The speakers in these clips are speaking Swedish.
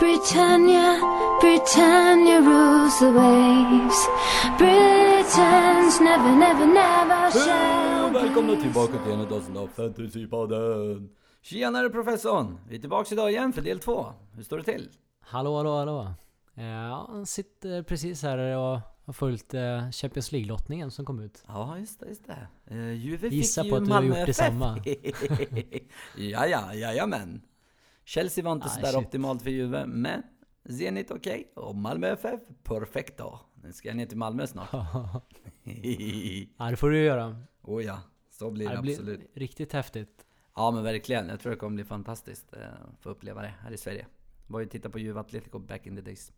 Britannia, Britannia rules the waves. Britons never, never, never shall Hej, Välkomna tillbaka till en avsnitt av Fantasypodden! Tjenare professorn! Vi är tillbaka idag igen för del två. Hur står det till? Hallå, hallå, hallå. Eh, Ja, han sitter precis här och har följt eh, Champions League-lottningen som kom ut. Ja, just det, just det. Uh, Juve Gissa fick på ju att du har gjort FF. detsamma. ja, ja, jajamän. Chelsea var inte Ah, sådär optimalt för Juve, men Zenit okej. Och Malmö FF, perfecto. Nu ska jag ner till Malmö snart. ja, det får du göra. oh ja, så blir det Det blir absolut. riktigt häftigt. Ja men verkligen, jag tror det kommer bli fantastiskt eh, att få uppleva det här i Sverige. Var ju titta på Juve Atletico back in the days.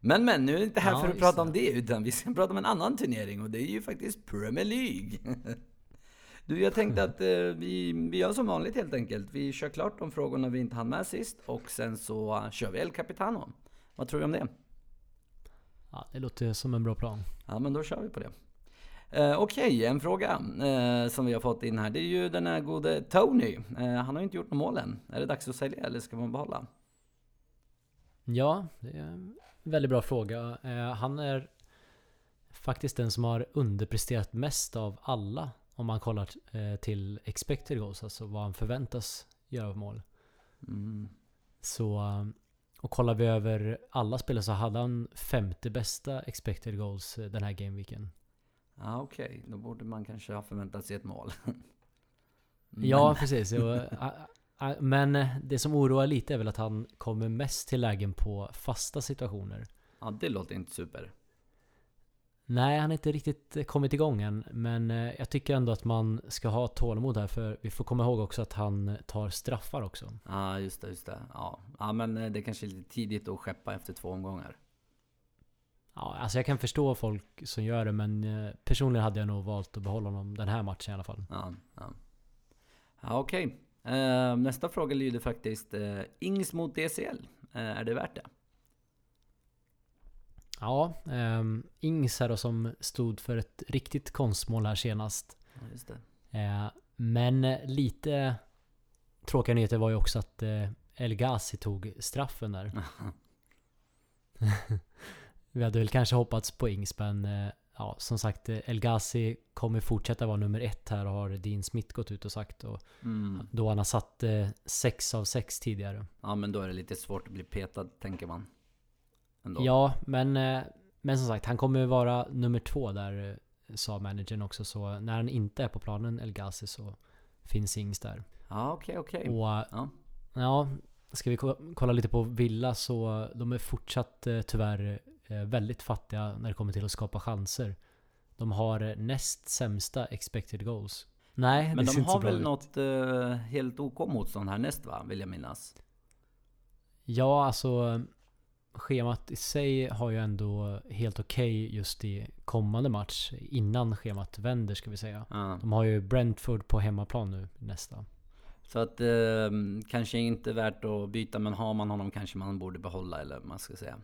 Men men, nu är vi inte här Ja, för att prata det. om det, utan vi ska prata om en annan turnering och det är ju faktiskt Premier League. Du, jag tänkte att eh, vi, vi gör som vanligt helt enkelt. Vi kör klart de frågorna vi inte hann med sist och sen så eh, kör vi El Capitano. Vad tror du om det? Ja, det låter som en bra plan. Ja men då kör vi på det. Eh, Okej, en fråga eh, som vi har fått in här. Det är ju den här gode Tony. Eh, han har ju inte gjort något mål än. Är det dags att sälja eller ska man behålla? Ja, det är en väldigt bra fråga. Eh, Han är faktiskt den som har underpresterat mest av alla. Om man kollar eh, till expected goals, alltså vad han förväntas göra för mål. Mm. Så, eh, och kollar vi över alla spelare så hade han femte bästa expected goals eh, den här gameweeken. Ja okej, då borde man kanske ha förväntat sig ett mål. Ja, precis. Jo, ä- ä- Men det som oroar lite är väl att han kommer mest till lägen på fasta situationer. Ja, det låter inte super. Nej, han har inte riktigt eh, kommit igång än. Men eh, jag tycker ändå att man ska ha tålamod här. För vi får komma ihåg också att han tar straffar också. Ja, just det, just det. Ja, ja men eh, det kanske är lite tidigt att skeppa efter två omgångar. Ja, alltså jag kan förstå folk som gör det. Men eh, personligen hade jag nog valt att behålla honom den här matchen i alla fall. Ja, ja. ja okej. Eh, nästa fråga lyder faktiskt Ings mot DCL. Eh, är det värt det? Ja, um, Ings här då som stod för ett riktigt konstmål här senast. Ja. Eh, men lite tråkiga nyheter var ju också att eh, El Ghazi tog straffen där. Vi hade väl kanske hoppats på Ings men eh, ja, som sagt El Ghazi kommer fortsätta vara nummer ett här har Dean Smith gått ut och sagt. Och Mm. då han har satt sex av sex tidigare. Ja, men då är det lite svårt att bli petad, tänker man. Ändå. Ja, men, eh, men som sagt han kommer vara nummer två där eh, sa managern också. Så när han inte är på planen El Ghazi så finns Ings där. Ja, okej, okej. Och Ja. Ja, ska vi ko- kolla lite på Villa så de är fortsatt eh, tyvärr eh, väldigt fattiga när det kommer till att skapa chanser. De har eh, näst sämsta expected goals. Nej, Men de har väl ut. något eh, helt OK motstånd härnäst va? Vill jag minnas. Ja, alltså schemat i sig har ju ändå helt okej just i kommande match. Innan schemat vänder ska vi säga. Ja. De har ju Brentford på hemmaplan nu nästa. Så att eh, kanske inte värt att byta, men har man honom kanske man borde behålla eller man ska säga.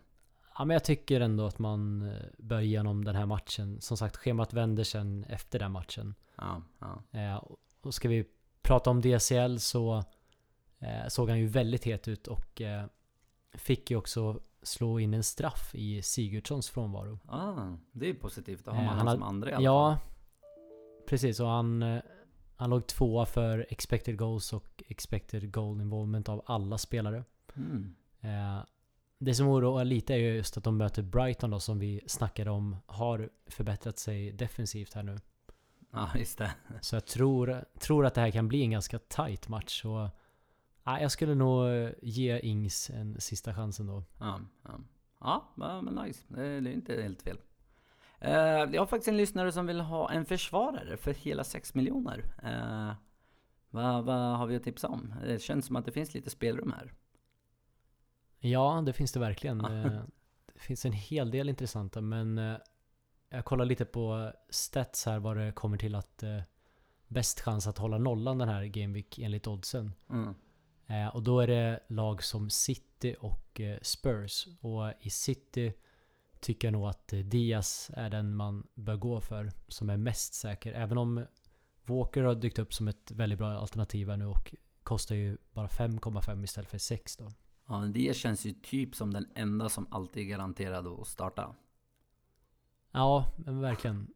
Ja men jag tycker ändå att man eh, bör ge honom den här matchen. Som sagt, schemat vänder sen efter den matchen. Ja, ja. Eh, och ska vi prata om DCL så eh, såg han ju väldigt het ut och eh, fick ju också slå in en straff i Sigurdssons frånvaro. Ah, det är positivt. Då har Eh, man han han som andra i alla Ja, fall. precis. Och han, eh, han låg tvåa för expected goals och expected goal involvement av alla spelare. Mm. Eh, det som oroar lite är ju just att de möter Brighton då som vi snackade om har förbättrat sig defensivt här nu. Ja, just det. Så jag tror, tror att det här kan bli en ganska tight match. Så, ja, jag skulle nog eh, ge Ings en sista chans ändå. Ja, ja. ja men nice. Det är inte helt fel. Eh, jag har faktiskt en lyssnare som vill ha en försvarare för hela 6 miljoner. Eh, vad, vad har vi att tipsa om? Det känns som att det finns lite spelrum här. Ja, det finns det verkligen. Det finns en hel del intressanta men jag kollar lite på stats här vad det kommer till att bäst chans att hålla nollan den här Gameweek enligt oddsen. Mm. Eh, och då är det lag som City och eh, Spurs. Och i City tycker jag nog att eh, Diaz är den man bör gå för. Som är mest säker. Även om Walker har dykt upp som ett väldigt bra alternativ här nu och kostar ju bara 5,5 istället för 6 då. Ja, det känns ju typ som den enda som alltid är garanterad att starta. Ja, men verkligen.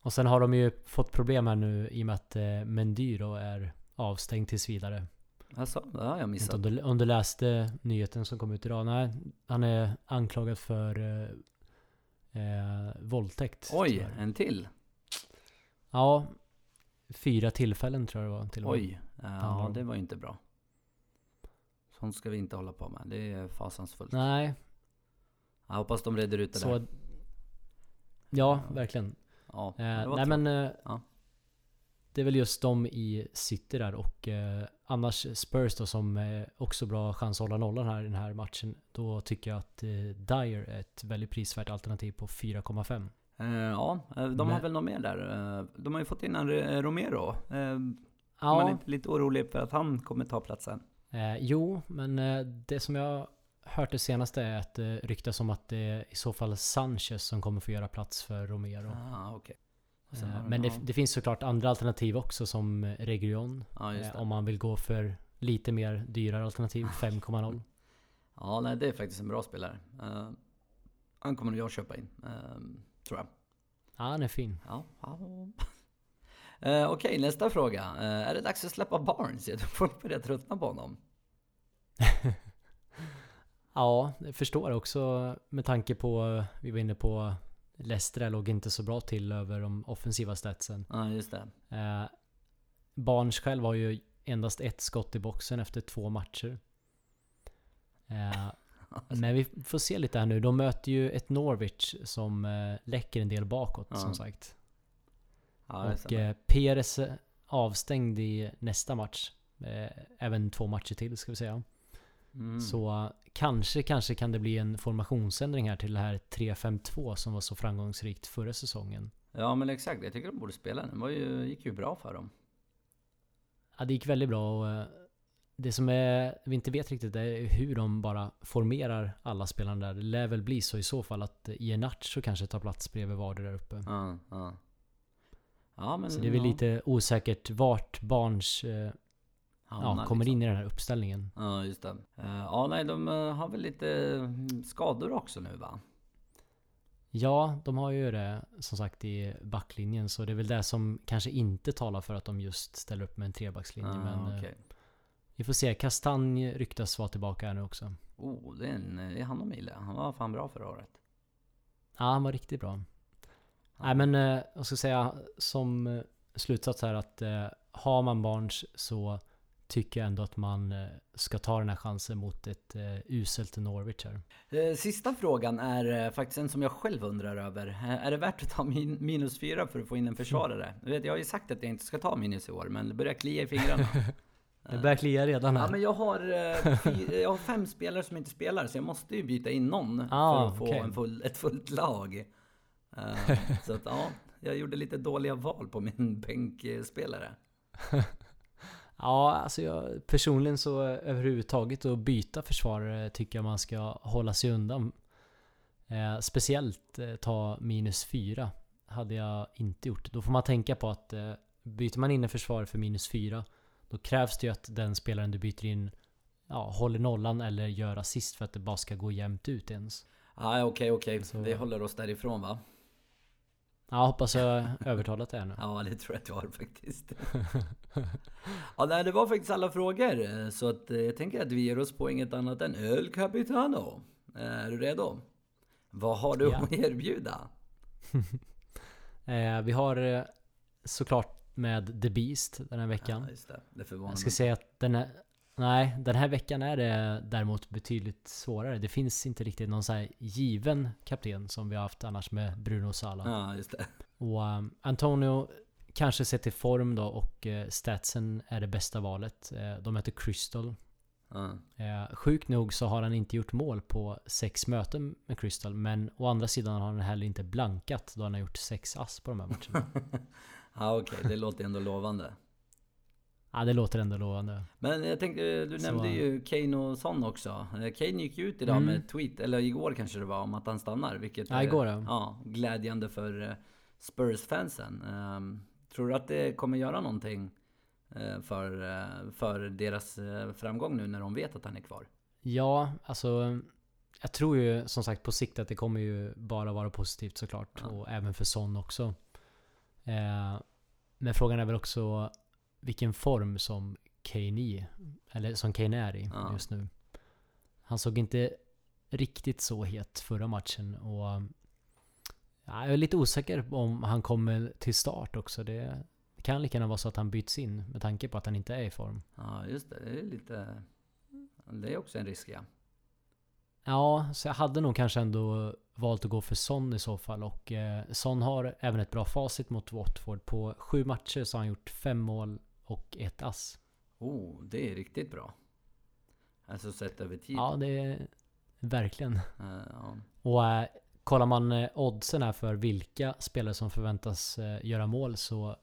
Och sen har de ju fått problem här nu i och med att Mendy då är avstängd tills vidare. Alltså, det har jag missat. om du, om du läste nyheten som kom ut idag? Nej, han är anklagad för eh, eh, våldtäkt. Oj, tyvärr. en till? Ja, fyra tillfällen tror jag det var till. Oj, ja, det var ju inte bra. Sånt ska vi inte hålla på med. Det är fasansfullt. Nej, Jag hoppas de reder ut det så... där. Ja, verkligen. Ja, Eh, nej men... Eh, Ja. Det är väl just de i City där och eh, annars Spurs då som eh, också bra chans att hålla nollan här i den här matchen. Då tycker jag att eh, Dyer är ett väldigt prisvärt alternativ på 4,5. Eh, ja, eh, de har Men- väl något mer där. Eh, De har ju fått in en eh, Romero. Eh, Man Ja, är inte lite orolig för att han kommer ta platsen. eh, jo, men eh, det som jag hört det senaste är att det ryktas om att det är i så fall Sanchez som kommer få göra plats för Romero. Ah, okej. Eh, Men det, ja. det finns såklart andra alternativ också som eh, Region. Ja, just Eh, det. om man vill gå för lite mer dyrare alternativ, 5,0. Ja, nej, det är faktiskt en bra spelare. Eh, han kommer nog jag köpa in, eh, tror jag. Ja, han är fin. Ja, ja. Eh, Okej, nästa fråga. Eh, är det dags att släppa Barnes? Jag tror folk börjar tröttna på honom. Ja, jag förstår också med tanke på, vi var inne på Leicester låg inte så bra till över de offensiva statsen. Ja, just det. Eh, Barnes själv har ju endast ett skott i boxen efter två matcher. Eh, men vi får se lite här nu. De möter ju ett Norwich som eh, läcker en del bakåt Ja. som sagt. Ja, Och eh, Peres avstängd i nästa match. Eh, även två matcher till ska vi säga. Mm. Så kanske, kanske kan det bli en formationsändring här till det här 3-5-2 som var så framgångsrikt förra säsongen. Ja, men exakt. Jag tycker de borde spela den. Det var ju, gick ju bra för dem. Ja, det gick väldigt bra och eh, det som är, vi inte vet riktigt är hur de bara formerar alla spelarna där. Det lär väl bli så i så fall att Iheanacho kanske tar plats bredvid Vardy där uppe. Ja, ja. Ja, men... Så det är väl ja, lite osäkert vart Barnes eh, hamnar ja, kommer liksom. in i den här uppställningen. Ja, just det. Eh, ja, nej, de eh, har väl lite mm, skador också nu va? Ja, de har ju det som sagt i backlinjen så det är väl det som kanske inte talar för att de just ställer upp med en trebackslinje. Ah, men eh, okej. vi får se. Kastanj ryktas vara tillbaka här nu också. Oh, det är, en, det är han och Mile. Han var fan bra förra året. Ja, han var riktigt bra. Nej men jag ska säga som slutsats här att har man Barnes så tycker jag ändå att man eh, ska ta den här chansen mot ett eh, uselt Norwich här. Eh, Sista frågan är faktiskt en som jag själv undrar över. Är det värt att ta min, minus fyra för att få in en försvarare? Du vet, jag har ju sagt att jag inte ska ta minus i år, men det börjar klia i fingrarna. Det börjar klia redan Ja, här. men jag har, jag har fem spelare som inte spelar, så jag måste ju byta in någon Ah, för att få okej. en full, ett fullt lag. Så att ja, jag gjorde lite dåliga val på min bänkspelare. Ja, alltså jag, personligen så överhuvudtaget att byta försvarare tycker jag man ska hålla sig undan. Eh, speciellt eh, ta minus fyra hade jag inte gjort. Då får man tänka på att eh, byter man in en försvarare för minus fyra då krävs det ju att den spelaren du byter in ja, håller nollan eller gör assist för att det bara ska gå jämnt ut ens. Ja, okej, okej. Vi håller oss därifrån va? Ja, hoppas jag övertalat det här nu. Ja, det tror jag att jag har faktiskt. ja, nej, det var faktiskt alla frågor. Så att eh, jag tänker att vi ger oss på inget annat än El Capitano. Är du redo? Vad har du Ja. att erbjuda? Eh, vi har eh, såklart med The Beast den här veckan. Ja, det. Det Jag ska säga att den här, nej, den här veckan är det däremot betydligt svårare. Det finns inte riktigt någon så given kapten som vi har haft annars med Bruno Sala. Ja, just det. Och um, Antonio kanske sett till form då och uh, statsen är det bästa valet. Eh, de heter Crystal. Ja. Eh, sjukt nog så har han inte gjort mål på sex möten med Crystal. Men å andra sidan har han heller inte blankat då han har gjort sex ass på de här matcherna. Ja, okej. Det låter ändå lovande. Ja, det låter ändå lovande. Men jag tänkte, du Så- nämnde ju Kane och Son också. Eh, Kane gick ju ut idag Mm. med ett tweet, eller igår kanske det var, om att han stannar. Vilket Ja, igår, ja. ja, glädjande för eh, Spurs-fansen. Ehm, tror du att det kommer göra någonting eh, för, eh, för deras eh, framgång nu när de vet att han är kvar? Ja, alltså jag tror ju som sagt på sikt att det kommer ju bara vara positivt såklart. Ja. Och även för Son också. Eh, men frågan är väl också vilken form som Kane i. Eller som Kane är i Ja. just nu. Han såg inte riktigt så het förra matchen. Och ja, jag är lite osäker om han kommer till start också. Det kan lika gärna vara så att han byts in med tanke på att han inte är i form. Ja, just det. Det är lite... Det är också en risk, ja. Ja, så jag hade nog kanske ändå valt att gå för Son i så fall. Och eh, Son har även ett bra facit mot Watford. På sju matcher så har han gjort fem mål och ett ass. Oh, det är riktigt bra. Alltså sett över tid. Ja, det är verkligen. Eh, ja. Och eh, kollar man eh, oddsen här för vilka spelare som förväntas eh, göra mål så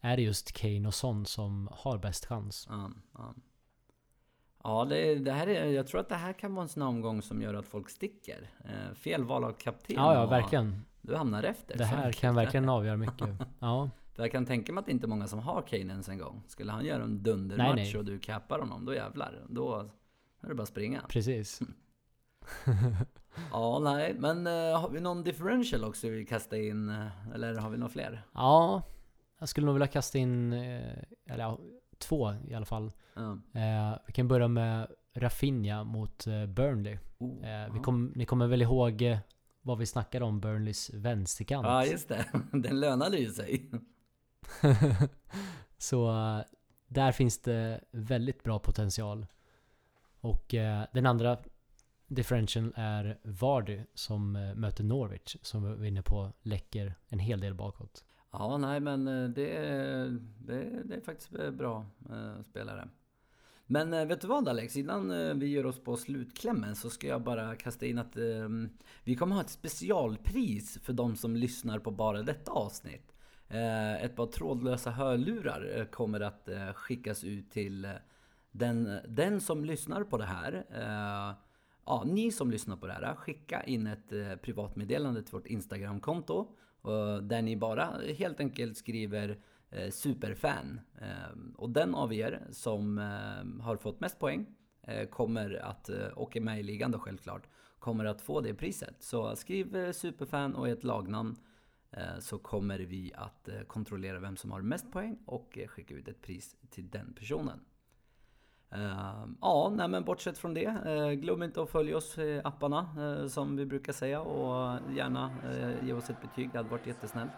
är det just Kane och Son som har bäst chans. Ja, ja. ja det, det här är, jag tror att det här kan vara en sån omgång som gör att folk sticker. Eh, fel val av kapten. Ja, ja, verkligen. Du hamnar efter. Det här kan verkligen avgöra mycket. Ja, För jag kan tänka mig att det inte är många som har Kane ens en gång. Skulle han göra en dundermatch Nej, nej. och du cappar honom, då jävlar. Då är det bara att springa. precis. Ja, nej, men eh, har vi någon differential också vi kasta in? eh, Eller har vi några fler? Ja, jag skulle nog vilja kasta in, eh, eller ja, två i alla fall. Ja. Eh, vi kan börja med Rafinha mot Burnley. Oh, Eh, vi kom, ni kommer väl ihåg vad vi snackade om Burnleys vänsterkant? Ja, just det. Den lönade ju sig. Så eh, där finns det väldigt bra potential. Och eh, den andra differentialen är Vardy som eh, möter Norwich som vi var inne på läcker en hel del bakåt. Ja, nej, men eh, det, är- det, det är faktiskt eh, bra eh, spelare. Men vet du vad Alex? Innan vi gör oss på slutklämmen så ska jag bara kasta in att ehm, vi kommer ha ett specialpris för de som lyssnar på bara detta avsnitt. Eh, ett par trådlösa hörlurar eh, kommer att eh, skickas ut till den, den som lyssnar på det här. Ja, ni som lyssnar på det här, skicka in ett privatmeddelande till vårt Instagramkonto. där ni bara helt enkelt skriver superfan. Och den av er som har fått mest poäng kommer att, och är med i ligan då självklart, kommer att få det priset. Så skriv superfan och ett lagnamn Eh, så kommer vi att eh, kontrollera vem som har mest poäng och eh, skicka ut ett pris till den personen. Ehm, ja, nej men bortsett från det, glöm inte att följa oss i apparna som vi brukar säga och gärna ge oss ett betyg, det hade varit jättesnällt.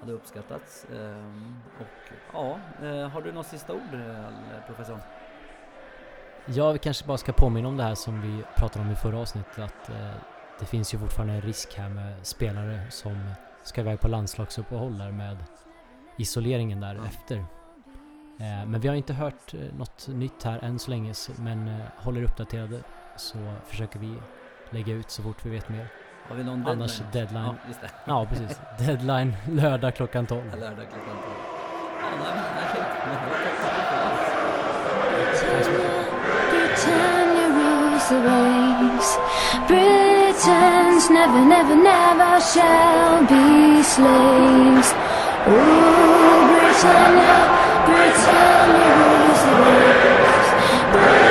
Hade uppskattats. Ehm, och ja, har du något sista ord professor? Ja, vi kanske bara ska påminna om det här som vi pratade om i förra avsnittet att det finns ju fortfarande en risk här med spelare som ska iväg på landslagsuppehåll där med isoleringen där efter. Eh, men vi har inte hört eh, något nytt här än så länge men eh, håller uppdaterade så försöker vi lägga ut så fort vi vet mer. Har vi någon Annars deadline? deadline. Ja, just det. Ja, precis. Deadline lördag klockan 12. Lördag klockan 12. Ja, nej, nej, the waves. Britons never, never, never shall be slaves. Oh, Britannia, Britannia rules the waves.